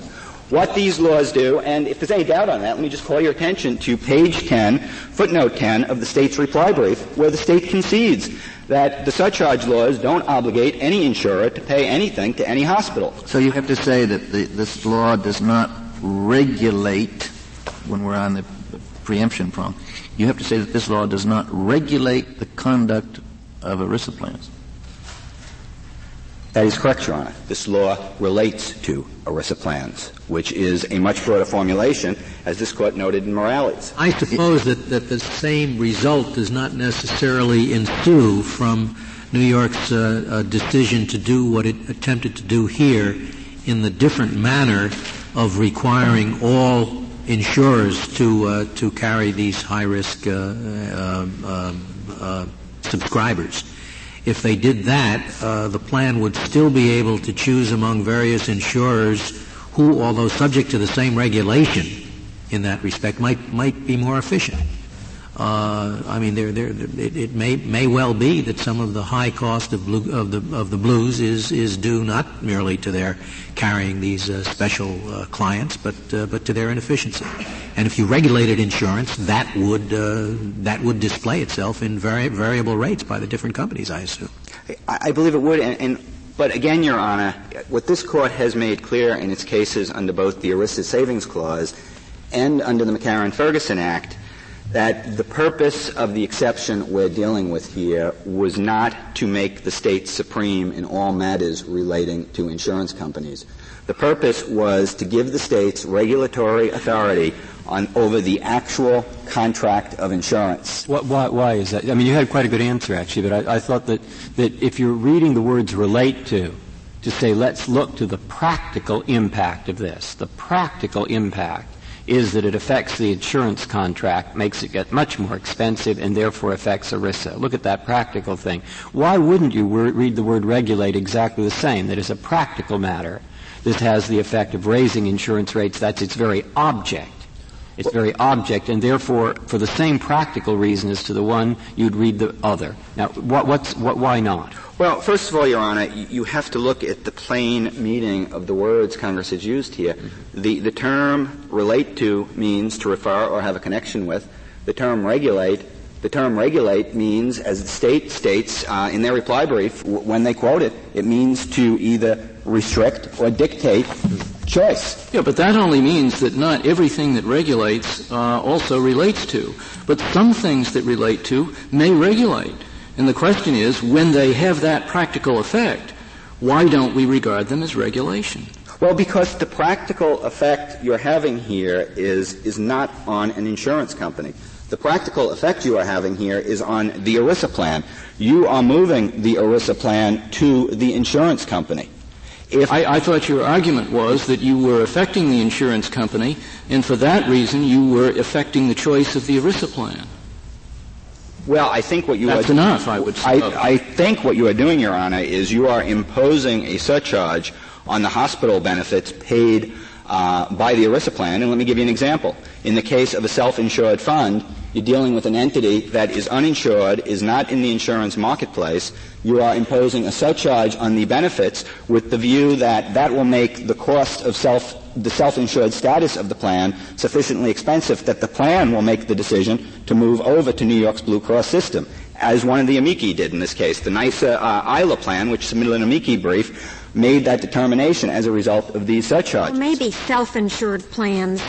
what these laws do, and if there's any doubt on that, let me just call your attention to page 10, footnote 10 of the state's reply brief, where the state concedes that the surcharge laws don't obligate any insurer to pay anything to any hospital. So you have to say that the, this law does not regulate, when we're on the preemption prong. You have to say that this law does not regulate the conduct of ERISA plans. That is correct, Your Honor. This law relates to ERISA plans, which is a much broader formulation, as this court noted in Morales. I suppose that, that the same result does not necessarily ensue from New York's uh, uh, decision to do what it attempted to do here in the different manner of requiring all insurers to uh, to carry these high risk uh, uh, uh, subscribers. If they did that, uh, the plan would still be able to choose among various insurers who, although subject to the same regulation in that respect, might might be more efficient. Uh, I mean, it, it, may may well be that some of the high cost of, blue, of the of the blues is is due not merely to their carrying these uh, special uh, clients, but uh, but to their inefficiency. And if you regulated insurance, that would uh, that would display itself in vari- variable rates by the different companies, I assume. I, I believe it would, and, and but again, Your Honor, what this court has made clear in its cases under both the ERISA Savings Clause and under the McCarran-Ferguson Act that the purpose of the exception we're dealing with here was not to make the state supreme in all matters relating to insurance companies. The purpose was to give the states regulatory authority on over the actual contract of insurance. What, why, why, is that? I mean, you had quite a good answer actually, but I, I thought that, that if you're reading the words relate to, to say let's look to the practical impact of this, the practical impact is that it affects the insurance contract, makes it get much more expensive, and therefore affects ERISA. Look at that practical thing. Why wouldn't you read the word regulate exactly the same? That is a practical matter. This has the effect of raising insurance rates. That's its very object. Its very object, and therefore, for the same practical reason as to the one, you'd read the other. Now, what, what, why not? Well, first of all, Your Honor, you have to look at the plain meaning of the words Congress has used here. Mm-hmm. The, the term relate to means to refer or have a connection with. The term regulate, the term regulate means, as the state states uh, in their reply brief w- when they quote it, it means to either restrict or dictate choice. Yeah, but that only means that not everything that regulates uh, also relates to. But some things that relate to may regulate. And the question is, when they have that practical effect, why don't we regard them as regulation? Well, because the practical effect you're having here is, is not on an insurance company. The practical effect you are having here is on the ERISA plan. You are moving the ERISA plan to the insurance company. If I, I, thought your argument was that you were affecting the insurance company, and for that reason you were affecting the choice of the ERISA plan. Well, I think what you That's are, enough, I would I, I think what you are doing, Your Honor, is you are imposing a surcharge on the hospital benefits paid uh, by the ERISA plan. And let me give you an example. In the case of a self-insured fund, you're dealing with an entity that is uninsured, is not in the insurance marketplace. You are imposing a surcharge on the benefits with the view that that will make the cost of self the self-insured status of the plan sufficiently expensive that the plan will make the decision to move over to New York's Blue Cross system, as one of the amici did in this case. The NYSA uh, ILA plan, which submitted an amici brief, made that determination as a result of these surcharges. Well, maybe self-insured plans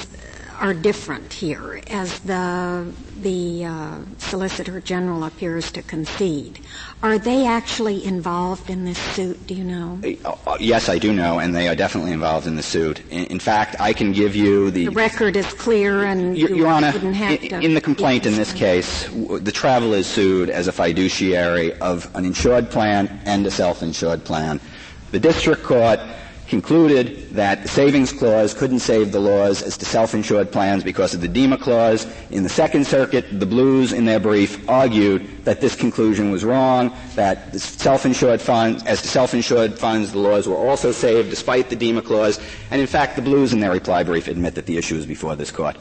are different here, as the the uh, Solicitor General appears to concede. Are they actually involved in this suit? Do you know? Uh, uh, yes, I do know, and they are definitely involved in the suit. In, in fact, I can give you the. The record is clear, and Your, you Your Honor, in, in, the complaint in this case, the traveler is sued as a fiduciary of an insured plan and a self-insured plan. The district court concluded that the savings clause couldn't save the laws as to self-insured plans because of the deemer clause. In the Second Circuit, the Blues, in their brief, argued that this conclusion was wrong, that self-insured funds, as to self-insured funds, the laws were also saved despite the deemer clause. And in fact, the Blues, in their reply brief, admit that the issue is before this court.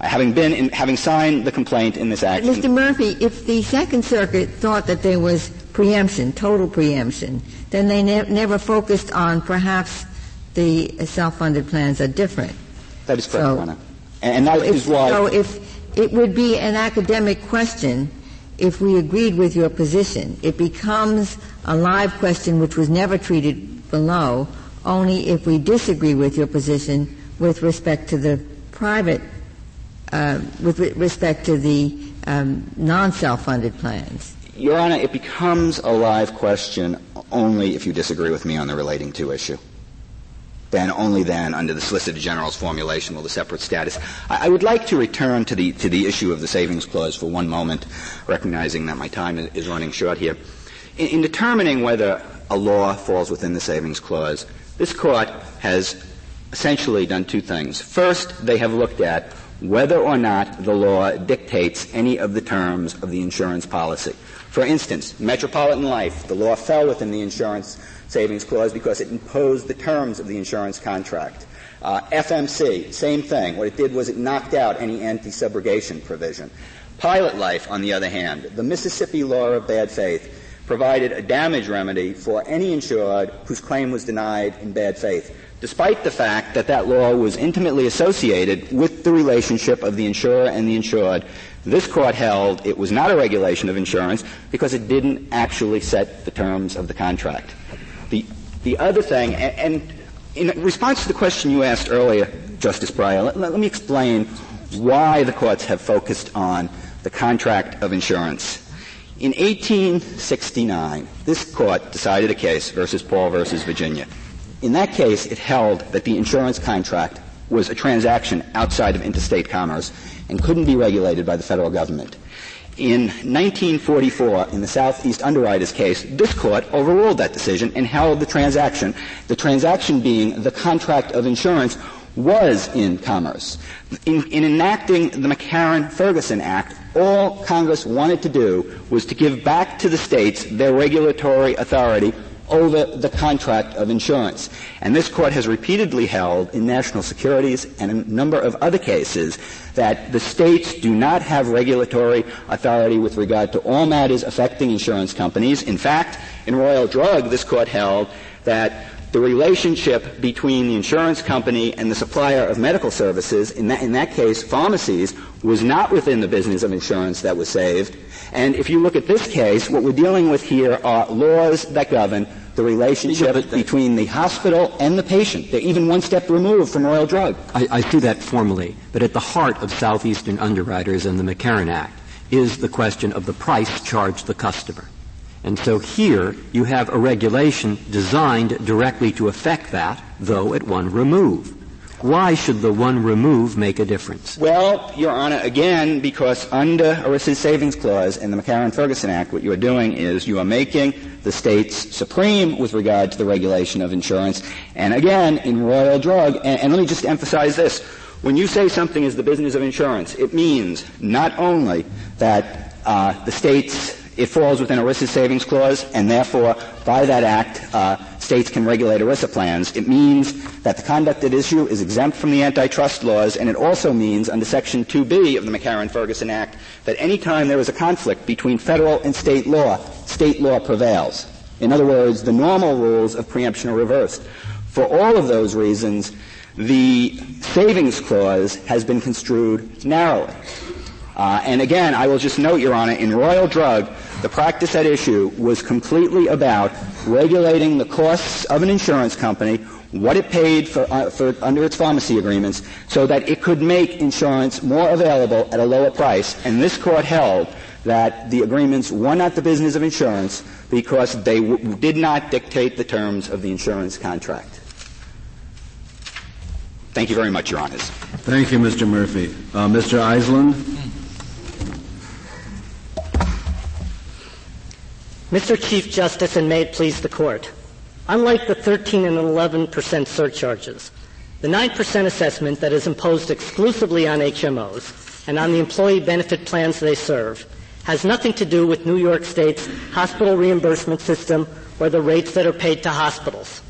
Uh, having been, in, having signed the complaint in this action. Mr. Murphy, if the Second Circuit thought that there was preemption, total preemption, then they ne- never focused on perhaps the self-funded plans are different. That is correct, so, Anna. And that so is if, why. So if it would be an academic question if we agreed with your position. It becomes a live question which was never treated below, only if we disagree with your position with respect to the private uh, with respect to the um, non-self-funded plans? Your Honor, it becomes a live question only if you disagree with me on the relating to issue. Then, only then, under the Solicitor General's formulation, will the separate status. I, I, would like to return to the to the issue of the savings clause for one moment, recognizing that my time is running short here. In, in determining whether a law falls within the savings clause, this court has essentially done two things. First, they have looked at whether or not the law dictates any of the terms of the insurance policy. For instance, Metropolitan Life, the law fell within the insurance savings clause because it imposed the terms of the insurance contract. Uh, FMC, same thing. What it did was it knocked out any anti-subrogation provision. Pilot Life, on the other hand, the Mississippi law of bad faith provided a damage remedy for any insured whose claim was denied in bad faith, despite the fact that that law was intimately associated with the relationship of the insurer and the insured. This court held it was not a regulation of insurance because it didn't actually set the terms of the contract. The, the other thing, and, and in response to the question you asked earlier, Justice Breyer, let, let me explain why the courts have focused on the contract of insurance. In 1869, this court decided a case versus Paul versus Virginia. In that case, it held that the insurance contract was a transaction outside of interstate commerce and couldn't be regulated by the federal government. In 1944, in the Southeast Underwriters case, this court overruled that decision and held the transaction, the transaction being the contract of insurance, was in commerce. In, in enacting the McCarran-Ferguson Act, all Congress wanted to do was to give back to the states their regulatory authority over the contract of insurance. And this court has repeatedly held in national securities and a number of other cases that the states do not have regulatory authority with regard to all matters affecting insurance companies. In fact, in Royal Drug, this court held that the relationship between the insurance company and the supplier of medical services, in that, in that case, pharmacies, was not within the business of insurance that was saved. And if you look at this case, what we're dealing with here are laws that govern the relationship yeah, between the hospital and the patient. They're even one step removed from Royal Drug. I, I see that formally, but at the heart of Southeastern Underwriters and the McCarran Act is the question of the price charged the customer. And so here you have a regulation designed directly to affect that, though at one remove. Why should the one remove make a difference? Well, Your Honor, again, because under ERISA's savings clause and the McCarran-Ferguson Act, what you are doing is you are making the states supreme with regard to the regulation of insurance. And again, in Royal Drug, and, and let me just emphasize this. When you say something is the business of insurance, it means not only that uh, the states it falls within ERISA's savings clause, and therefore, by that act, uh, states can regulate ERISA plans. It means that the conduct at issue is exempt from the antitrust laws, and it also means, under Section 2B of the McCarran-Ferguson Act, that any time there is a conflict between federal and state law, state law prevails. In other words, the normal rules of preemption are reversed. For all of those reasons, the savings clause has been construed narrowly. Uh, and again, I will just note, Your Honor, in Royal Drug, the practice at issue was completely about regulating the costs of an insurance company, what it paid for, uh, for under its pharmacy agreements, so that it could make insurance more available at a lower price. And this court held that the agreements were not the business of insurance because they w- did not dictate the terms of the insurance contract. Thank you very much, Your Honors. Thank you, Mr. Murphy. Uh, Mr. Eisland? Mr. Chief Justice, and may it please the Court, unlike the 13 and 11 percent surcharges, the 9 percent assessment that is imposed exclusively on HMOs and on the employee benefit plans they serve has nothing to do with New York State's hospital reimbursement system or the rates that are paid to hospitals.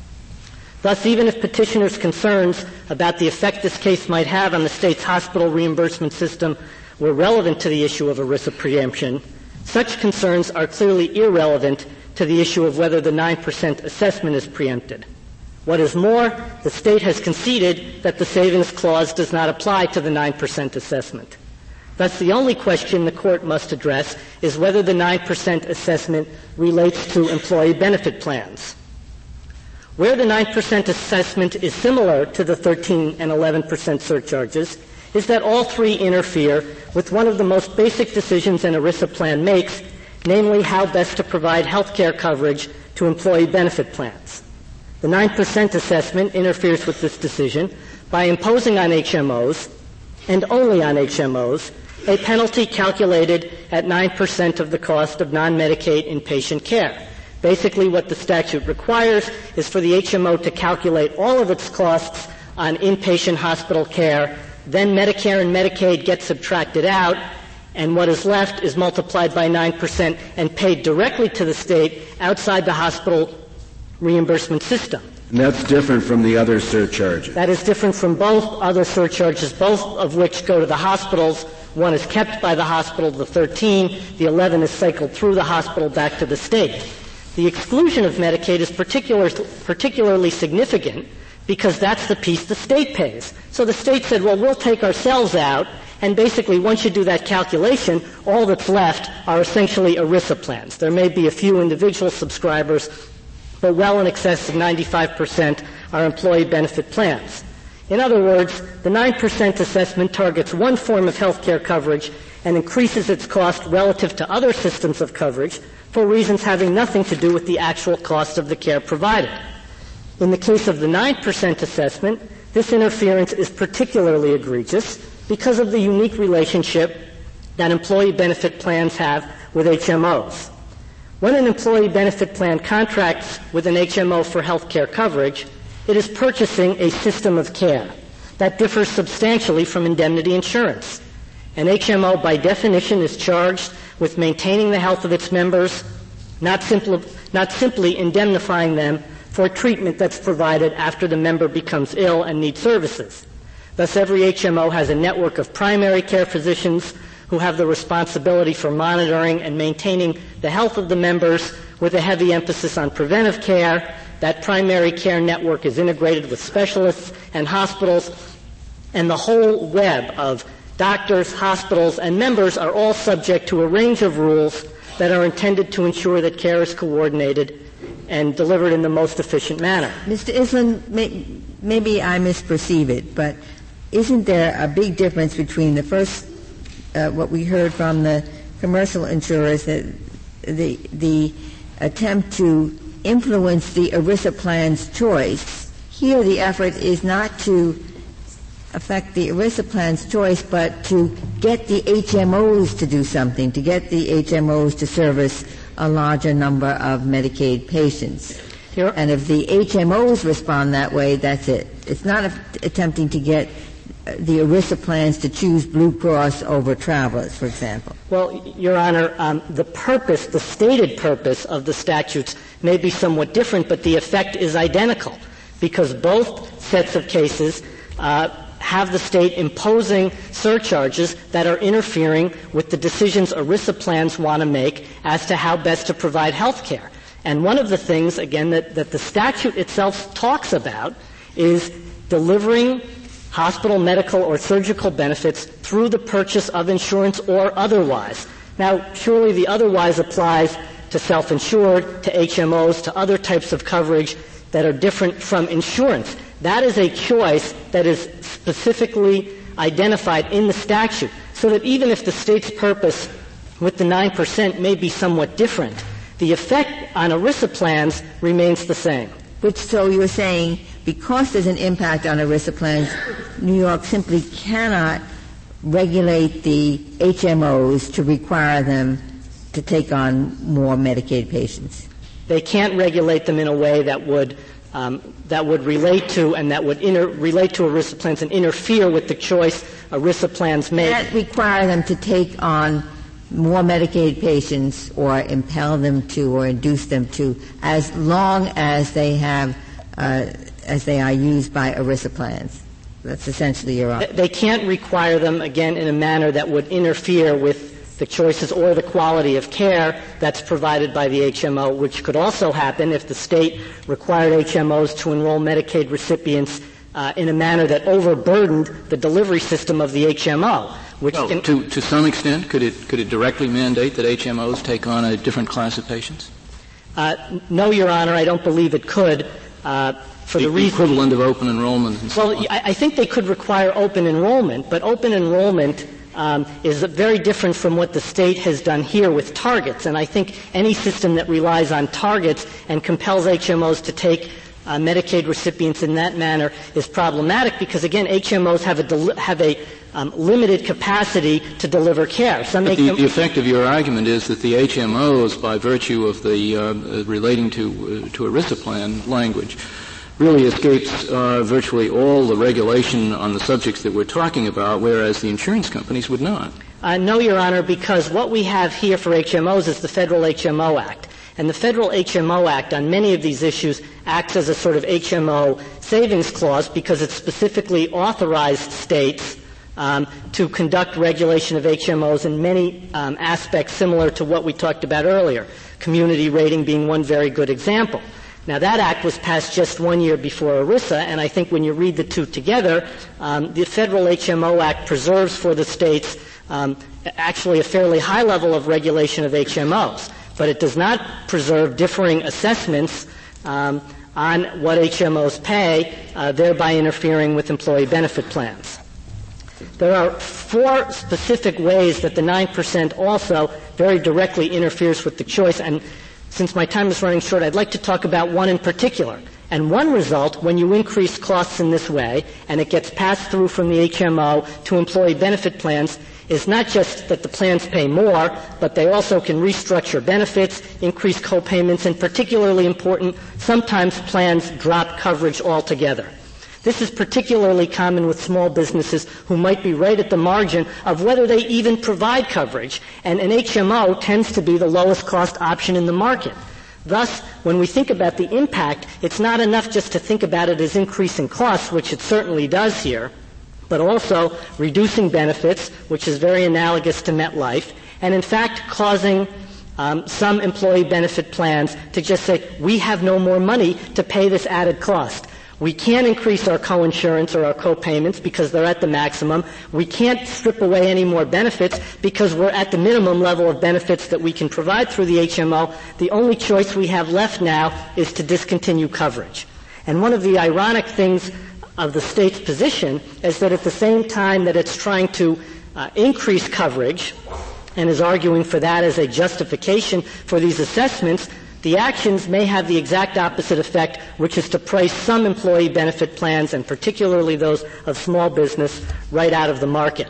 Thus, even if petitioners' concerns about the effect this case might have on the state's hospital reimbursement system were relevant to the issue of ERISA preemption, such concerns are clearly irrelevant to the issue of whether the 9% assessment is preempted. What is more, the state has conceded that the savings clause does not apply to the 9% assessment. Thus, the only question the court must address is whether the 9% assessment relates to employee benefit plans. Where the 9% assessment is similar to the 13 and 11% surcharges is that all three interfere with one of the most basic decisions an ERISA plan makes, namely how best to provide health care coverage to employee benefit plans. The 9% assessment interferes with this decision by imposing on HMOs, and only on HMOs, a penalty calculated at 9% of the cost of non-Medicaid inpatient care. Basically, what the statute requires is for the HMO to calculate all of its costs on inpatient hospital care, then Medicare and Medicaid get subtracted out, and what is left is multiplied by 9% and paid directly to the state outside the hospital reimbursement system. And that's different from the other surcharges. That is different from both other surcharges, both of which go to the hospitals. One is kept by the hospital, the 13, the 11 is cycled through the hospital back to the state. The exclusion of Medicaid is particular, particularly significant because that's the piece the state pays. So the state said, well, we'll take ourselves out, and basically once you do that calculation, all that's left are essentially ERISA plans. There may be a few individual subscribers but well in excess of 95% are employee benefit plans. In other words, the 9% assessment targets one form of health care coverage and increases its cost relative to other systems of coverage for reasons having nothing to do with the actual cost of the care provided. In the case of the 9% assessment, this interference is particularly egregious because of the unique relationship that employee benefit plans have with HMOs. When an employee benefit plan contracts with an HMO for health care coverage, it is purchasing a system of care that differs substantially from indemnity insurance. An HMO, by definition, is charged with maintaining the health of its members, not, simply, not simply indemnifying them for treatment that's provided after the member becomes ill and needs services. Thus, every HMO has a network of primary care physicians who have the responsibility for monitoring and maintaining the health of the members with a heavy emphasis on preventive care. That primary care network is integrated with specialists and hospitals, and the whole web of doctors, hospitals, and members are all subject to a range of rules that are intended to ensure that care is coordinated and delivered in the most efficient manner. Mr. Iselin, may, maybe I misperceive it, but isn't there a big difference between the first uh, what we heard from the commercial insurers that the the attempt to influence the ERISA plan's choice. Here, the effort is not to affect the ERISA plan's choice, but to get the HMOs to do something, to get the HMOs to service a larger number of Medicaid patients. Here. And if the HMOs respond that way, that's it. It's not a- attempting to get the ERISA plans to choose Blue Cross over Travelers, for example? Well, Your Honor, um, the purpose, the stated purpose of the statutes may be somewhat different, but the effect is identical because both sets of cases uh, have the state imposing surcharges that are interfering with the decisions ERISA plans want to make as to how best to provide health care. And one of the things, again, that, that the statute itself talks about is delivering hospital, medical, or surgical benefits through the purchase of insurance or otherwise. Now, surely the otherwise applies to self-insured, to HMOs, to other types of coverage that are different from insurance. That is a choice that is specifically identified in the statute, so that even if the state's purpose with the 9% may be somewhat different, the effect on ERISA plans remains the same. Which, so you're saying because there's an impact on ERISA plans, New York simply cannot regulate the HMOs to require them to take on more Medicaid patients. They can't regulate them in a way that would um, that would relate to and that would inter- relate to ERISA plans and interfere with the choice ERISA plans make. Can't require them to take on more Medicaid patients or impel them to or induce them to, as long as they have uh, as they are used by ERISA plans. That's essentially your argument. They can't require them, again, in a manner that would interfere with the choices or the quality of care that's provided by the HMO, which could also happen if the state required HMOs to enroll Medicaid recipients uh, in a manner that overburdened the delivery system of the HMO. Which well, can, to, to some extent, could it, could it directly mandate that HMOs take on a different class of patients? Uh, no, Your Honor, I don't believe it could. Uh, for the, the reason equivalent of open enrollment. well, so I, I think they could require open enrollment, but open enrollment um, is very different from what the state has done here with targets. And I think any system that relies on targets and compels HMOs to take uh, Medicaid recipients in that manner is problematic because again, HMOs have a deli- have a um, limited capacity to deliver care. Some the, the, effect of your argument is that the HMOs, by virtue of the uh, relating to uh, to ERISA plan language, really escapes uh, virtually all the regulation on the subjects that we're talking about, whereas the insurance companies would not. Uh, no, Your Honor, because what we have here for HMOs is the Federal HMO Act. And the Federal HMO Act on many of these issues acts as a sort of HMO savings clause because it specifically authorized states um, to conduct regulation of HMOs in many um, aspects similar to what we talked about earlier, community rating being one very good example. Now that act was passed just one year before ERISA, and I think when you read the two together, um, the Federal HMO Act preserves for the states um, actually a fairly high level of regulation of HMOs but it does not preserve differing assessments um, on what HMOs pay, uh, thereby interfering with employee benefit plans. There are four specific ways that the 9% also very directly interferes with the choice, and since my time is running short, I'd like to talk about one in particular. And one result, when you increase costs in this way, and it gets passed through from the HMO to employee benefit plans, is not just that the plans pay more, but they also can restructure benefits, increase co-payments, and particularly important, sometimes plans drop coverage altogether. This is particularly common with small businesses who might be right at the margin of whether they even provide coverage, and an HMO tends to be the lowest cost option in the market. Thus, when we think about the impact, it's not enough just to think about it as increasing costs, which it certainly does here, but also reducing benefits, which is very analogous to MetLife, and in fact causing um, some employee benefit plans to just say, we have no more money to pay this added cost. We can't increase our coinsurance or our co-payments because they're at the maximum. We can't strip away any more benefits because we're at the minimum level of benefits that we can provide through the HMO. The only choice we have left now is to discontinue coverage. And one of the ironic things of the state's position is that at the same time that it's trying to uh, increase coverage and is arguing for that as a justification for these assessments, the actions may have the exact opposite effect, which is to price some employee benefit plans, and particularly those of small business, right out of the market.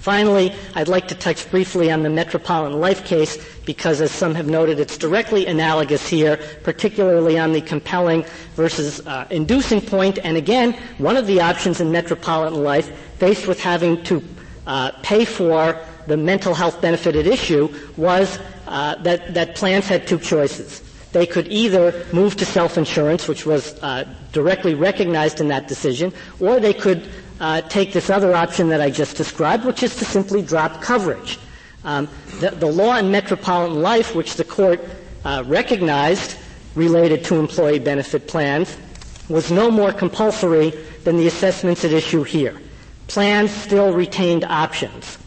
Finally, I'd like to touch briefly on the Metropolitan Life case because, as some have noted, it's directly analogous here, particularly on the compelling versus uh, inducing point. And again, one of the options in Metropolitan Life, faced with having to uh, pay for the mental health benefit at issue, was uh, that, that plans had two choices. They could either move to self-insurance, which was uh, directly recognized in that decision, or they could uh, take this other option that I just described, which is to simply drop coverage. Um, the, the, law in metropolitan life, which the court uh, recognized related to employee benefit plans, was no more compulsory than the assessments at issue here. Plans still retained options,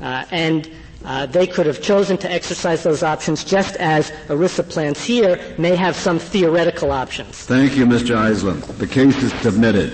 uh, and uh, they could have chosen to exercise those options just as ERISA plans here may have some theoretical options. Thank you, Mr. Eisler. The case is submitted.